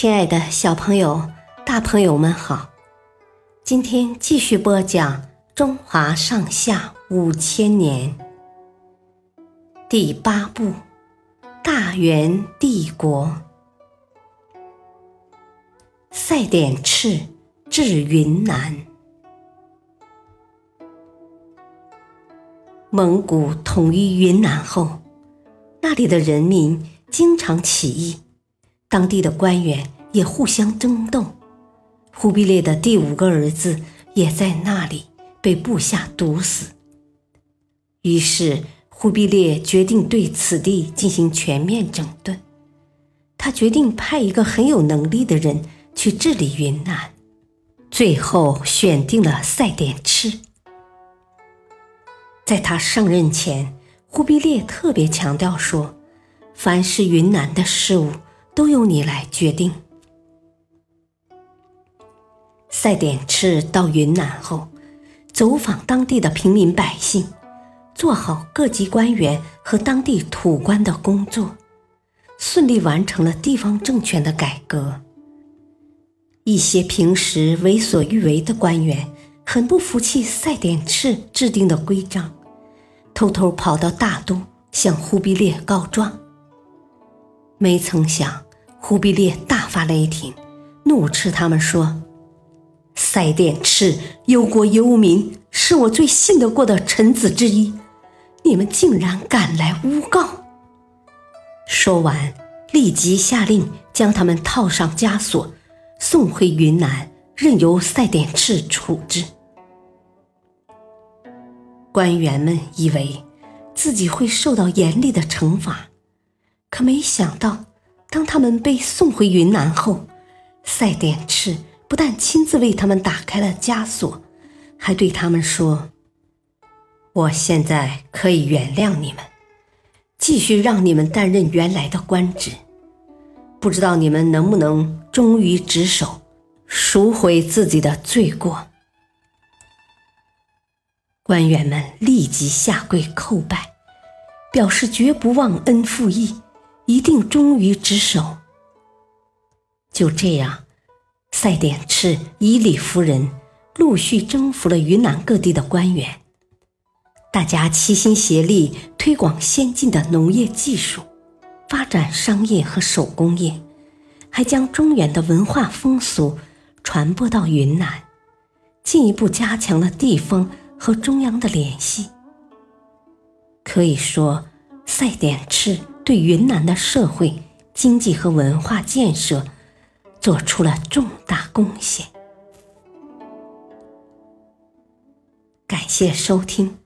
亲爱的小朋友、大朋友们好！今天继续播讲《中华上下五千年》第八部《大元帝国》。赛典赤至云南，蒙古统一云南后，那里的人民经常起义。当地的官员也互相争斗，忽必烈的第五个儿子也在那里被部下毒死。于是，忽必烈决定对此地进行全面整顿。他决定派一个很有能力的人去治理云南，最后选定了赛典赤。在他上任前，忽必烈特别强调说：“凡是云南的事物。”都由你来决定。赛典赤到云南后，走访当地的平民百姓，做好各级官员和当地土官的工作，顺利完成了地方政权的改革。一些平时为所欲为的官员很不服气赛典赤制定的规章，偷偷跑到大都向忽必烈告状。没曾想。忽必烈大发雷霆，怒斥他们说：“赛典赤忧国忧民，是我最信得过的臣子之一，你们竟然敢来诬告！”说完，立即下令将他们套上枷锁，送回云南，任由赛典赤处置。官员们以为自己会受到严厉的惩罚，可没想到。当他们被送回云南后，赛典赤不但亲自为他们打开了枷锁，还对他们说：“我现在可以原谅你们，继续让你们担任原来的官职。不知道你们能不能忠于职守，赎回自己的罪过？”官员们立即下跪叩拜，表示绝不忘恩负义。一定忠于职守。就这样，赛典赤以理服人，陆续征服了云南各地的官员。大家齐心协力，推广先进的农业技术，发展商业和手工业，还将中原的文化风俗传播到云南，进一步加强了地方和中央的联系。可以说，赛典赤。对云南的社会、经济和文化建设做出了重大贡献。感谢收听，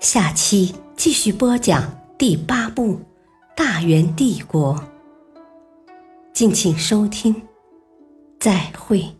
下期继续播讲第八部《大元帝国》，敬请收听，再会。